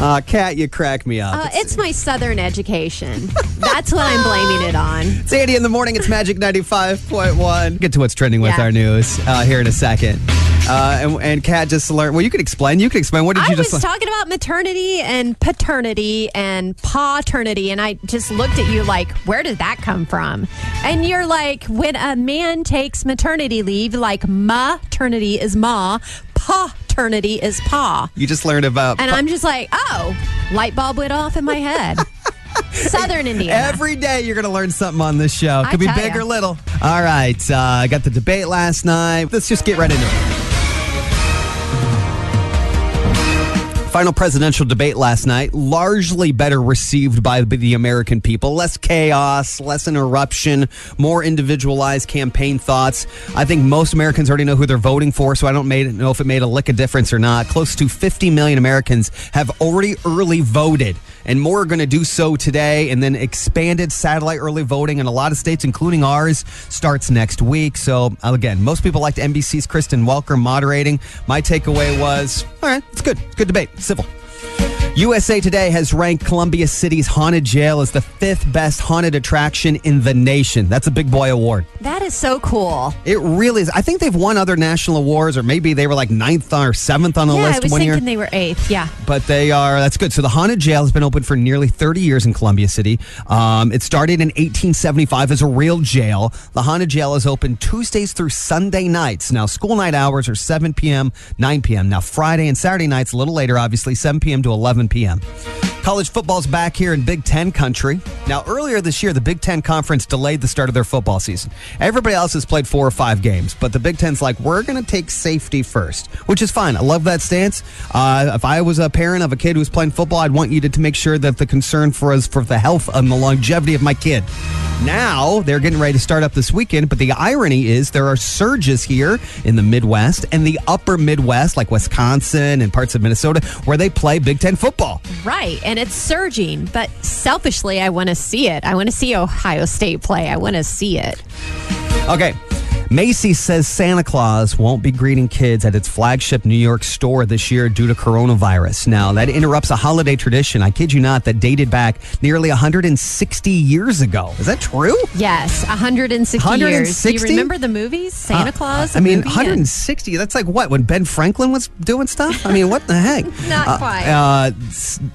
Uh, Kat, you crack me up. Uh, it's my Southern education. That's what I'm blaming it on. It's 80 in the morning. It's Magic 95.1. Get to what's trending with Yeah. our news uh, here in a second. Uh, and, and Kat just learned. Well, you could explain. You could explain. What did I you just I was talking about maternity and paternity and paternity, and I just looked at you like, where did that come from? And you're like, when a man takes maternity leave, like maternity is ma, paternity is pa. You just learned about. And I'm just like, oh, light bulb went off in my head. Southern Indiana. Every day you're going to learn something on this show. I Could be big ya. or little. All right. Uh, I got the debate last night. Let's just get right into it. Final presidential debate last night, largely better received by the American people. Less chaos, less interruption, more individualized campaign thoughts. I think most Americans already know who they're voting for, so I don't made, know if it made a lick of difference or not. Close to 50 million Americans have already early voted, and more are going to do so today. And then expanded satellite early voting in a lot of states, including ours, starts next week. So, again, most people liked NBC's Kristen Welker moderating. My takeaway was all right, it's good. Good debate. Civil. USA Today has ranked Columbia City's haunted jail as the fifth best haunted attraction in the nation. That's a big boy award. that is so cool. It really is. I think they've won other national awards, or maybe they were like ninth or seventh on the yeah, I list was one thinking year. they were eighth. Yeah. but they are that's good so the haunted jail has been open for nearly 30 years in columbia city um, it started in 1875 as a real jail the haunted jail is open tuesdays through sunday nights now school night hours are 7 p.m 9 p.m now friday and saturday nights a little later obviously 7 p.m to 11 p.m College football's back here in Big Ten country. Now, earlier this year, the Big Ten Conference delayed the start of their football season. Everybody else has played four or five games, but the Big Ten's like, we're going to take safety first, which is fine. I love that stance. Uh, if I was a parent of a kid who was playing football, I'd want you to, to make sure that the concern for us for the health and the longevity of my kid. Now they're getting ready to start up this weekend, but the irony is there are surges here in the Midwest and the upper Midwest, like Wisconsin and parts of Minnesota, where they play Big Ten football. Right. And it's surging. But selfishly, I want to see it. I want to see Ohio State play. I want to see it. Okay. Macy's says Santa Claus won't be greeting kids at its flagship New York store this year due to coronavirus. Now, that interrupts a holiday tradition, I kid you not, that dated back nearly 160 years ago. Is that true? Yes, 160, years. Do you remember the movies? Santa Claus? I mean, movie, and- 160. That's like what? When Ben Franklin was doing stuff? I mean, what the heck? Not Uh, quite. Uh,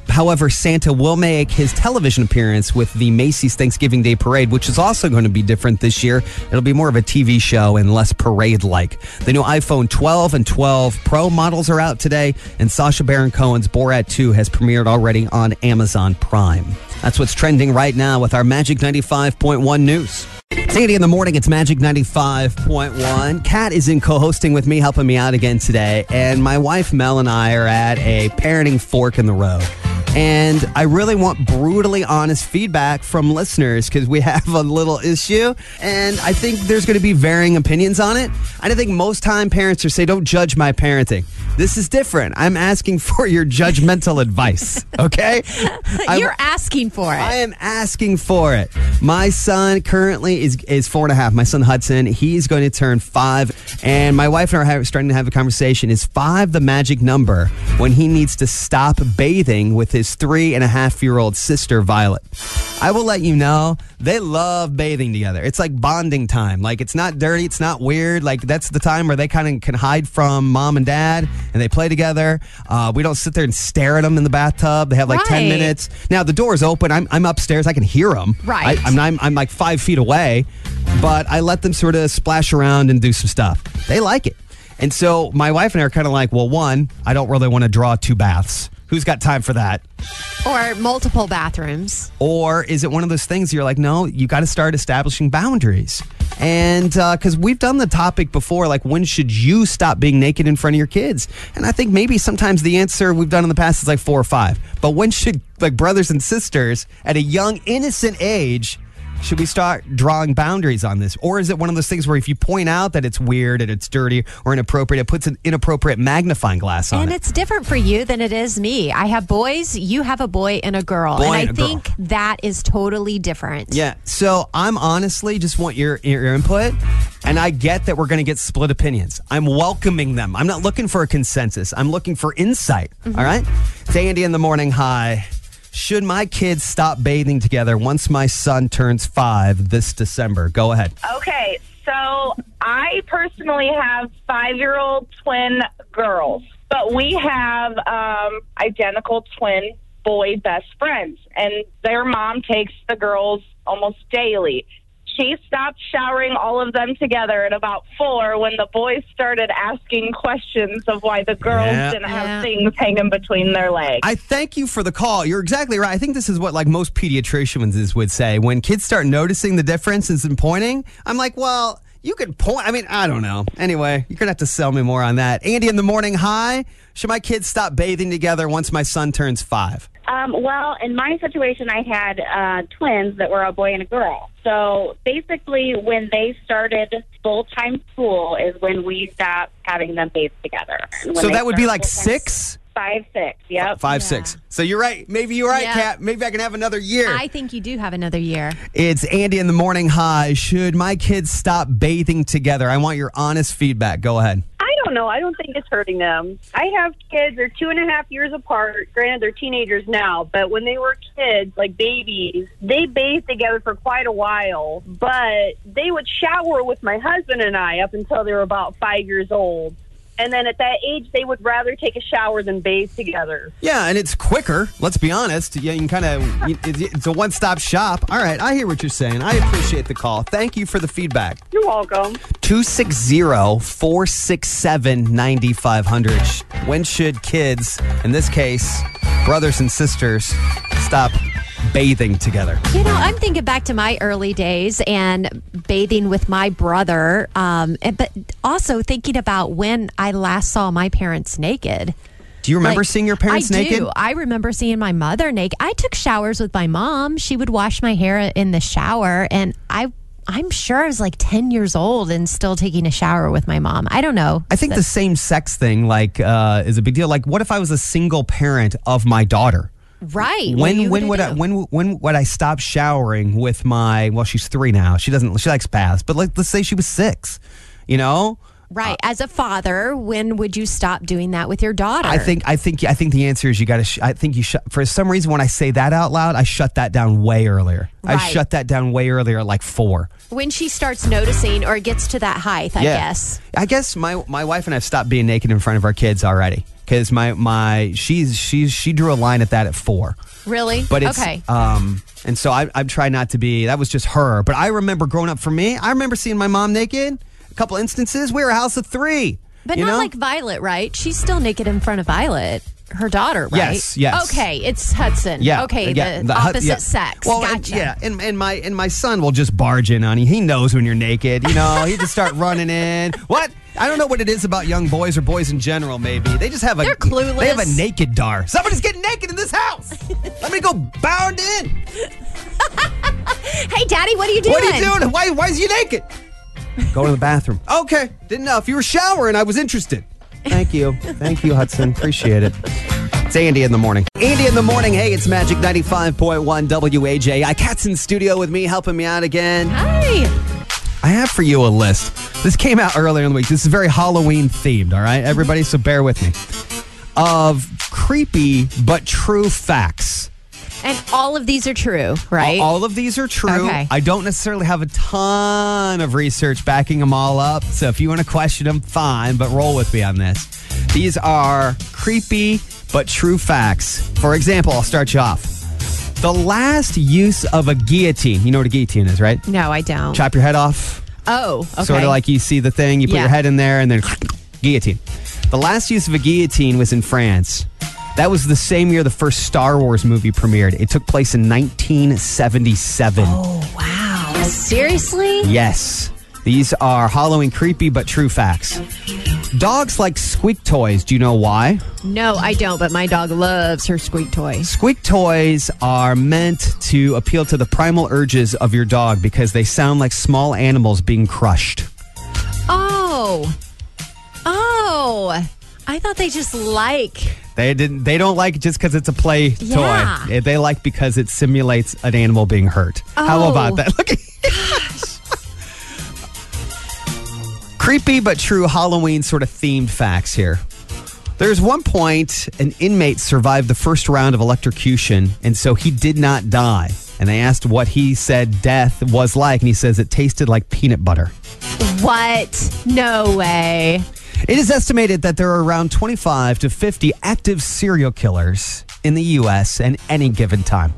however, Santa will make his television appearance with the Macy's Thanksgiving Day Parade, which is also going to be different this year. It'll be more of a TV show and less parade like. The new iPhone 12 and 12 Pro models are out today, and Sacha Baron Cohen's Borat 2 has premiered already on Amazon Prime. That's what's trending right now with our Magic 95.1 news. It's 80 in the morning. It's Magic 95.1. Kat is in co hosting with me, helping me out again today. And my wife Mel and I are at a parenting fork in the road. And I really want brutally honest feedback from listeners because we have a little issue. And I think there's going to be varying opinions on it. I think most time parents are say, don't judge my parenting. This is different. I'm asking for your judgmental advice. Okay? You're asking for it. I am asking for it. My son currently is is four and a half. My son Hudson, he's going to turn five, and my wife and I are starting to have a conversation. Is five the magic number when he needs to stop bathing with his three and a half year old sister Violet? I will let you know they love bathing together. It's like bonding time. Like it's not dirty, it's not weird. Like that's the time where they kind of can hide from mom and dad, and they play together. Uh, we don't sit there and stare at them in the bathtub. They have like ten minutes. Now the door's open. I'm, I'm upstairs. I can hear them. Right. I, I'm, I'm I'm like five feet away, but I let them sort of splash around and do some stuff. They like it, and so my wife and I are kind of like, well, one, I don't really want to draw two baths. Who's got time for that? or multiple bathrooms. Or is it one of those things you're like, no, you got to start establishing boundaries? And uh, because we've done the topic before, like, when should you stop being naked in front of your kids? And I think maybe sometimes the answer we've done in the past is like four or five. But when should, like, brothers and sisters at a young, innocent age, should we start drawing boundaries on this? Or is it one of those things where if you point out that it's weird and it's dirty or inappropriate, it puts an inappropriate magnifying glass on And it? it's different for you than it is me. I have boys, you have a boy and a girl. Boy and I and girl. think that is totally different. Yeah. So I'm honestly just want your your input, and I get that we're going to get split opinions. I'm welcoming them. I'm not looking for a consensus. I'm looking for insight. Mm-hmm. all right. It's Andy in the morning. Hi. Should my kids stop bathing together once my son turns five this December? Go ahead. Okay, so I personally have five year old twin girls, but we have um, identical twin boy best friends, and their mom takes the girls almost daily. She stopped showering all of them together at about four when the boys started asking questions of why the girls Yeah. didn't Yeah. have things hanging between their legs. I thank you for the call. You're exactly right. I think this is what like most pediatricians would say. When kids start noticing the differences in pointing, I'm like, well, you could point. I mean, I don't know. Anyway, you're gonna have to sell me more on that. Andy in the morning. Hi. Should my kids stop bathing together once my son turns five? Um, well, in my situation, I had uh, twins that were a boy and a girl. So basically, when they started full time school, is when we stopped having them bathe together. So that would be like full-time- six, Five, six. Yep. five, Yeah. six. So you're right. Maybe you're right, Yeah. Kat. Maybe I can have another year. I think you do have another year. It's Andy in the morning. Hi. Should my kids stop bathing together? I want your honest feedback. Go ahead. Don't know. I don't think it's hurting them. I have kids. They're two and a half years apart. Granted, they're teenagers now, but when they were kids, like babies, they bathed together for quite a while. But they would shower with my husband and I up until they were about five years old. And then at that age, they would rather take a shower than bathe together. Yeah, and it's quicker. Let's be honest. Yeah, you can kind of. It's a one-stop shop. All right, I hear what you're saying. I appreciate the call. Thank you for the feedback. You're welcome. 260-467-9500. When should kids, in this case, brothers and sisters, stop bathing together? You know, I'm thinking back to my early days and bathing with my brother, um, and- but also thinking about when I last saw my parents naked. Do you remember Like, seeing your parents I naked? Do. I remember seeing my mother naked. I took showers with my mom. She would wash my hair in the shower, and I. I'm sure I was like 10 years old and still taking a shower with my mom. I don't know. I think the same sex thing like uh, is a big deal. Like, what if I was a single parent of my daughter? Right. When when would I when when would I stop showering with my well she's three now she doesn't she likes baths but like let's say she was six you know Right. Uh, As a father, when would you stop doing that with your daughter? I think I think I think the answer is you got to sh- I think you shut for some reason when I say that out loud I shut that down way earlier I shut that down way earlier like four when she starts noticing or gets to that height, I guess. I guess my my wife and I've stopped being naked in front of our kids already because my my she's she's she drew a line at that at four Really? But it's okay. um, and so I I try not to be. That was just her. But I remember growing up. For me, I remember seeing my mom naked. A couple instances. We were a house of three. But you not know? like Violet, right? She's still naked in front of Violet, her daughter, right? Yes, yes. Okay, it's Hudson. Yeah. Okay, yeah, the, hu- opposite yeah. sex. Well, gotcha. and, yeah, and, and my and my son will just barge in on you. He knows when you're naked. You know, he just start running in. What? I don't know what it is about young boys or boys in general. Maybe they just have a They're clueless. They have a naked dar. Somebody's getting naked in this house. Let me go bound in. Hey, Daddy, what are you doing? What are you doing? Why, why is you naked? Go to the bathroom. Okay. Didn't know. If you were showering, I was interested. Thank you. Thank you, Hudson. Appreciate it. It's Andy in the morning. Andy in the morning. Hey, it's Magic 95.1 WAJ. I Kat's in studio with me, helping me out again. Hi. I have for you a list. This came out earlier in the week. This is very Halloween themed, all right, everybody? So bear with me. Of creepy but true facts. And all of these are true, right? All, all of these are true. Okay. I don't necessarily have a ton of research backing them all up. So if you want to question them, fine, but roll with me on this. These are creepy but true facts. For example, I'll start you off. The last use of a guillotine, you know what a guillotine is, right? no, I don't. Chop your head off. oh, okay. Sort of like you see the thing, you put Yeah. your head in there, and then guillotine. The last use of a guillotine was in France. That was the same year the first Star Wars movie premiered. It took place in 1977. Oh, wow. Seriously? Yes. These are Halloween creepy but true facts. Dogs like squeak toys. Do you know why? No, I don't, but my dog loves her squeak toy. Squeak toys are meant to appeal to the primal urges of your dog because they sound like small animals being crushed. Oh. Oh. I thought they just like. They didn't. They don't like it just because it's a play Yeah. toy. They like because it simulates an animal being hurt. How Oh. about that? Look at Creepy but true Halloween sort of themed facts here. There's one point an inmate survived the first round of electrocution, and so he did not die. And they asked what he said death was like, and he says it tasted like peanut butter. What? No way. It is estimated that there are around 25 to 50 active serial killers in the U.S. at any given time.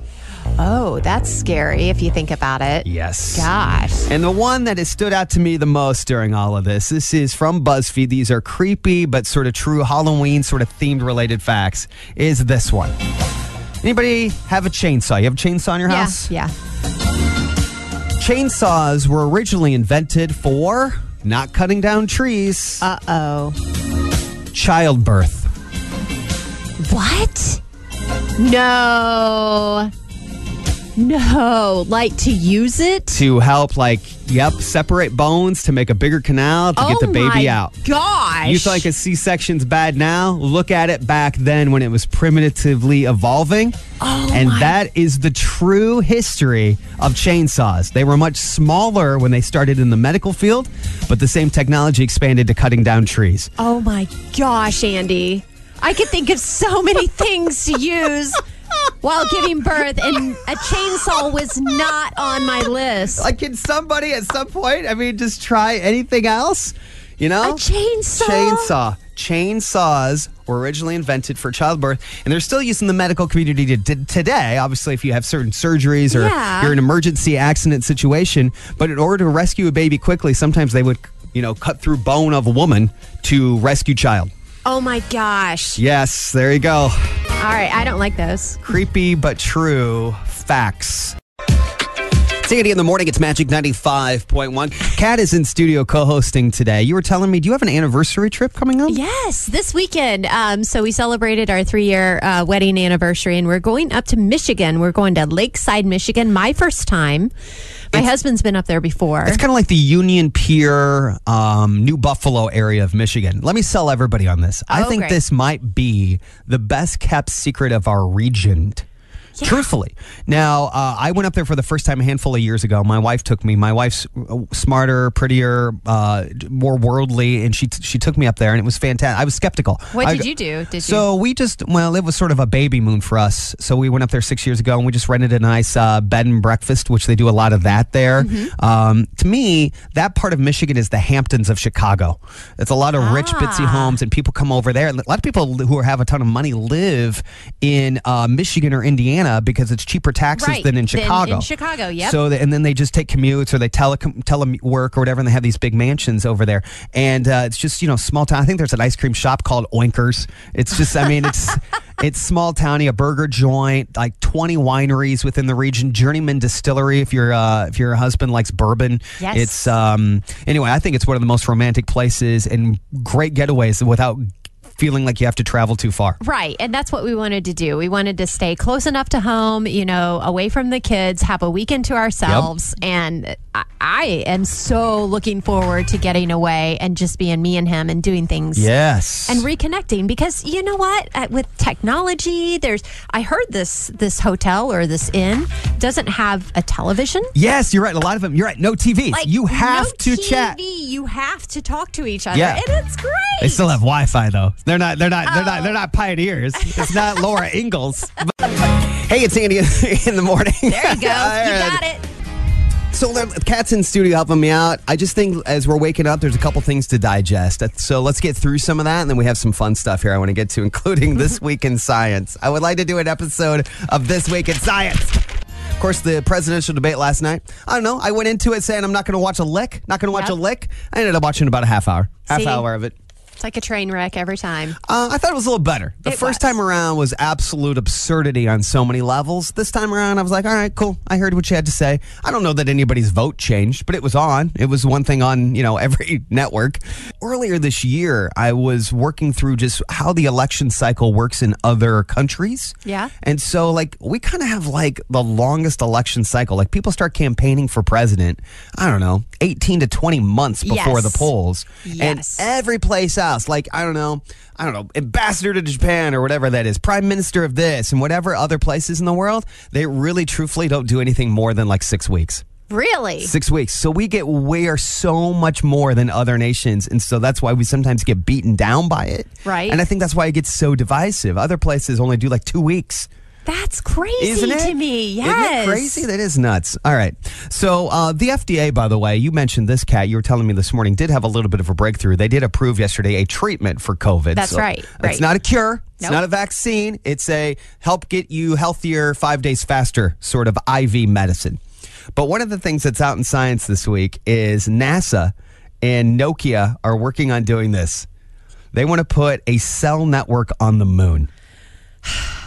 Oh, that's scary if you think about it. Yes. Gosh. And the one that has stood out to me the most during all of this, this is from BuzzFeed. These are creepy but sort of true Halloween sort of themed related facts. Is this one? Anybody have a chainsaw? You have a chainsaw in your Yeah. house? Yeah. Chainsaws were originally invented for not cutting down trees, Uh oh. childbirth. What? No. No. Like to use it? To help, like, yep, separate bones to make a bigger canal to get the oh baby my out. Gosh. You think a C section's bad now? Look at it back then when it was primitively evolving. Oh and my- that is the true history of chainsaws. They were much smaller when they started in the medical field, but the same technology expanded to cutting down trees. Oh my gosh, Andy. I could think of so many things to use while giving birth, and a chainsaw was not on my list. Like, can somebody at some point, I mean, just try anything else? You know? A chainsaw? Chainsaw. Chainsaws were originally invented for childbirth, and they're still used in the medical community to, to- today. Obviously, if you have certain surgeries or Yeah. you're in an emergency accident situation, but in order to rescue a baby quickly, sometimes they would, you know, cut through bone of a woman to rescue child. Oh my gosh. Yes, there you go. All right, I don't like those. Creepy but true facts. Sandy in the morning, it's Magic 95.1. Kat is in studio co hosting today. You were telling me, do you have an anniversary trip coming up? Yes, this weekend. Um, so we celebrated our three year uh, wedding anniversary, and we're going up to Michigan. We're going to Lakeside, Michigan. My first time. My husband's been up there before. It's kind of like the Union Pier, um, New Buffalo area of Michigan. Let me sell everybody on this. I Oh, think great. this might be the best kept secret of our region. Truthfully. Now, uh, I went up there for the first time a handful of years ago. My wife took me. My wife's uh, smarter, prettier, uh, more worldly, and she t- she took me up there, and it was fantastic. I was skeptical. What I did you do? Did you? so we just well, it was sort of a baby moon for us. So we went up there six years ago, and we just rented a nice uh, bed and breakfast, which they do a lot of that there. Mm-hmm. Um, to me, that part of Michigan is the Hamptons of Chicago. It's a lot of rich, bitsy Ah. homes, and people come over there. And a lot of people who have a ton of money live in uh, Michigan or Indiana because it's cheaper taxes Right, than in than in Chicago. Chicago, yep. So and then they just take commutes or they tele telework or whatever, and they have these big mansions over there. And uh, it's just you know small town. I think there's an ice cream shop called Oinkers. It's just I mean it's. It's small towny, a burger joint, like twenty wineries within the region. Journeyman Distillery, if your uh, if your husband likes bourbon, Yes. it's um. Anyway, I think it's one of the most romantic places and great getaways without feeling like you have to travel too far. Right. And that's what we wanted to do. We wanted to stay close enough to home, you know, away from the kids, have a weekend to ourselves. And I, I am so looking forward to getting away and just being me and him and doing things. Yes, And reconnecting because you know what Uh, with technology there's I heard this this hotel or this inn doesn't have a television yes, you're right. A lot of them. You're right. No TVs. like you have no to TV, chat. you have to talk to each other Yeah. and it's great They still have Wi-Fi though. They're not. They're not. They're not. They're oh. not pioneers. It's not Laura Ingalls. hey, it's Andy in the morning. there you go you got it So Kat's in studio helping me out. I just think as we're waking up, there's a couple things to digest. So let's get through some of that, and then we have some fun stuff here I want to get to, including this week in science. I would like to do an episode of this week in science. Of course, the presidential debate last night. I don't know. I went into it saying I'm not going to watch a lick. Not going to watch Yep. a lick. I ended up watching about a half hour. Half See? hour of it. It's like a train wreck every time Uh, I thought it was a little better. The It first was. time around was absolute absurdity on so many levels. This time around, I was like, all right, cool. I heard what you had to say. I don't know that anybody's vote changed, but it was on. It was one thing on, you know, every network. Earlier this year, I was working through just how the election cycle works in other countries. Yeah. And so, like, we kind of have like the longest election cycle. Like, people start campaigning for president, I don't know, 18 to 20 months before Yes. the polls. And Yes. every place like, I don't know, I don't know, ambassador to Japan or whatever that is, prime minister of this and whatever other places in the world, they really truthfully don't do anything more than like six weeks. Really? Six weeks. So we get we are so much more than other nations, and so that's why we sometimes get beaten down by it. Right. And I think that's why it gets so divisive. Other places only do like two weeks. That's crazy Isn't it? to me. Isn't Yes. it crazy? That is nuts. All right. So uh, the FDA, by the way, you mentioned this Kat. You were telling me this morning did have a little bit of a breakthrough. They did approve yesterday a treatment for COVID. That's So right, It's right. not a cure. It's Nope. not a vaccine. It's a help get you healthier five days faster sort of IV medicine. But one of the things that's out in science this week is NASA and Nokia are working on doing this. They want to put a cell network on the moon.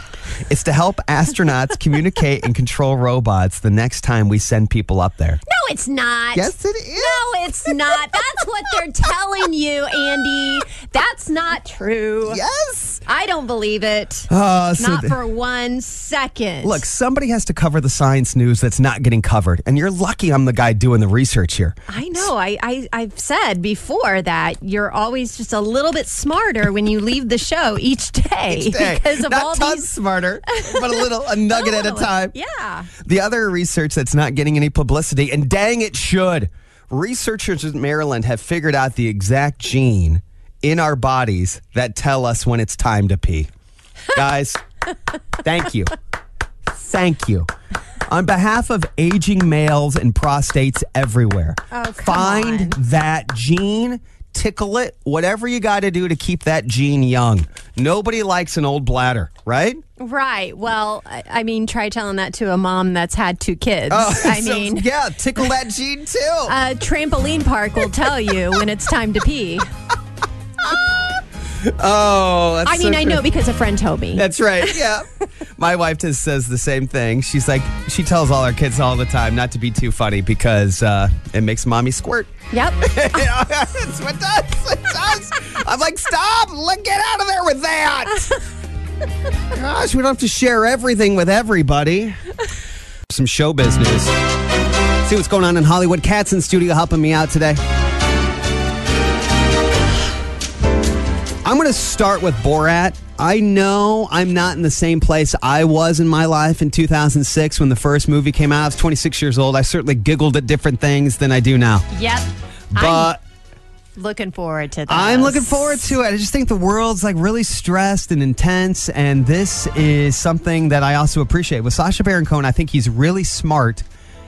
It's to help astronauts communicate and control robots the next time we send people up there. It's not. Yes, it is. No, it's not. That's what they're telling you, Andy. That's not true. Yes. I don't believe it. Uh, so not th- for one second. Look, somebody has to cover the science news that's not getting covered. And you're lucky I'm the guy doing the research here. I know. I, I I've said before that you're always just a little bit smarter when you leave the show each day Hey, because of not all tons these smarter, but a little a nugget at a time. Yeah. The other research that's not getting any publicity, and dang it should. Researchers in Maryland have figured out the exact gene in our bodies that tell us when it's time to pee. Guys, thank you. Thank you. On behalf of aging males and prostates everywhere, Oh, find on. that gene, tickle it, whatever you got to do to keep that gene young. Nobody likes an old bladder, right? Right. Well, I, I mean, try telling that to a mom that's had two kids. Oh, I Oh, so, mean, yeah, tickle that gene too. a trampoline park will tell you when it's time to pee. oh, that's I mean, so I know because a friend told me. That's right. Yeah. My wife just says the same thing. She's like, she tells all our kids all the time not to be too funny because uh, it makes mommy squirt. Yep. That's what it does. It does. I'm like, stop. Let get out of there with that. Gosh, we don't have to share everything with everybody. Some show business. See what's going on in Hollywood. Kat's in studio helping me out today. I'm going to start with Borat. I know I'm not in the same place I was in my life in 2006 when the first movie came out. I was 26 years old. I certainly giggled at different things than I do now. Yep. But I'm looking forward to that. I'm looking forward to it. I just think the world's like really stressed and intense, and this is something that I also appreciate. With Sacha Baron Cohen, I think he's really smart,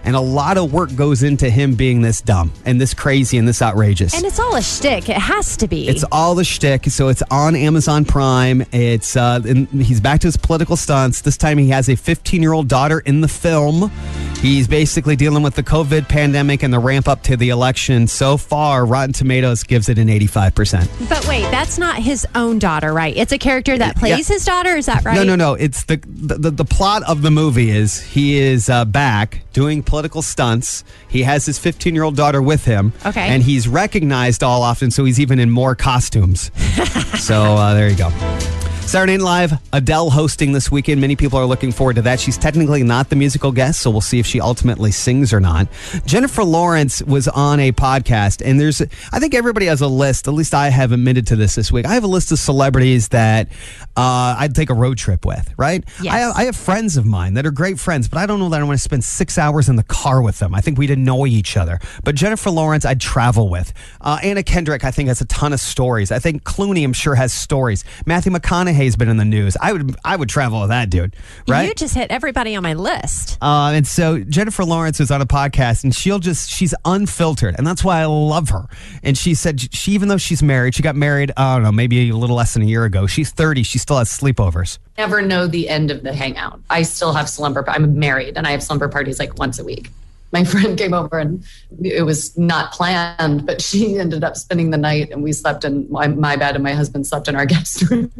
and a lot of work goes into him being this dumb and this crazy and this outrageous. And it's all a shtick. It has to be. It's all the shtick. So it's on Amazon Prime. It's uh, and he's back to his political stunts. This time he has a 15 year old daughter in the film. He's basically dealing with the COVID pandemic and the ramp up to the election. So far, Rotten Tomatoes gives it an 85%. but wait, that's not his own daughter, right? It's a character that plays his daughter. Is that right? No, no, no. It's the the, the, the plot of the movie is he is uh, back doing political stunts. He has his 15 year old daughter with him. Okay. And he's recognized all often, so he's even in more costumes. so uh, there you go. Saturday Night Live, Adele hosting this weekend. Many people are looking forward to that. She's technically not the musical guest, so we'll see if she ultimately sings or not. Jennifer Lawrence was on a podcast, and there's, I think everybody has a list. At least I have admitted to this this week. I have a list of celebrities that uh, I'd take a road trip with, right? Yes. I, have, I have friends of mine that are great friends, but I don't know that I want to spend six hours in the car with them. I think we'd annoy each other. But Jennifer Lawrence, I'd travel with. Uh, Anna Kendrick, I think, has a ton of stories. I think Clooney, I'm sure, has stories. Matthew McConaughey's been in the news. I would, I would travel with that dude, right? You just hit everybody on my list. Uh, and so Jennifer Lawrence was on a podcast and she'll just, she's unfiltered. And that's why I love her. And she said, she, even though she's married, she got married, I don't know, maybe a little less than a year ago. She's 30. She still has sleepovers. never know the end of the hangout. I still have slumber. I'm married and I have slumber parties like once a week. My friend came over and it was not planned, but she ended up spending the night and we slept in my, my bed and my husband slept in our guest room.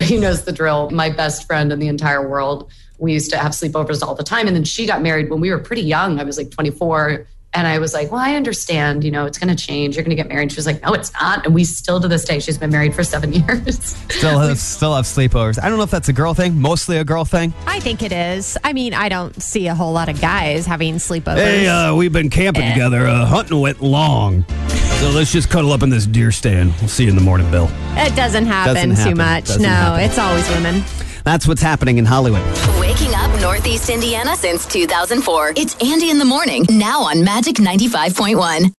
he knows the drill. My best friend in the entire world. We used to have sleepovers all the time. And then she got married when we were pretty young. I was like 24. And I was like, well, I understand, you know, it's going to change. You're going to get married. She was like, no, it's not. And we still to this day, she's been married for seven years. Still have, still have sleepovers. I don't know if that's a girl thing, mostly a girl thing. I think it is. I mean, I don't see a whole lot of guys having sleepovers. uh, we've been camping Eh. together. Uh, hunting went long. So let's just cuddle up in this deer stand. We'll see you in the morning, Bill. it doesn't happen Doesn't too much. Doesn't no, happen. it's always women. That's what's happening in Hollywood. Waking up Northeast Indiana since 2004. It's Andy in the morning, now on Magic 95.1.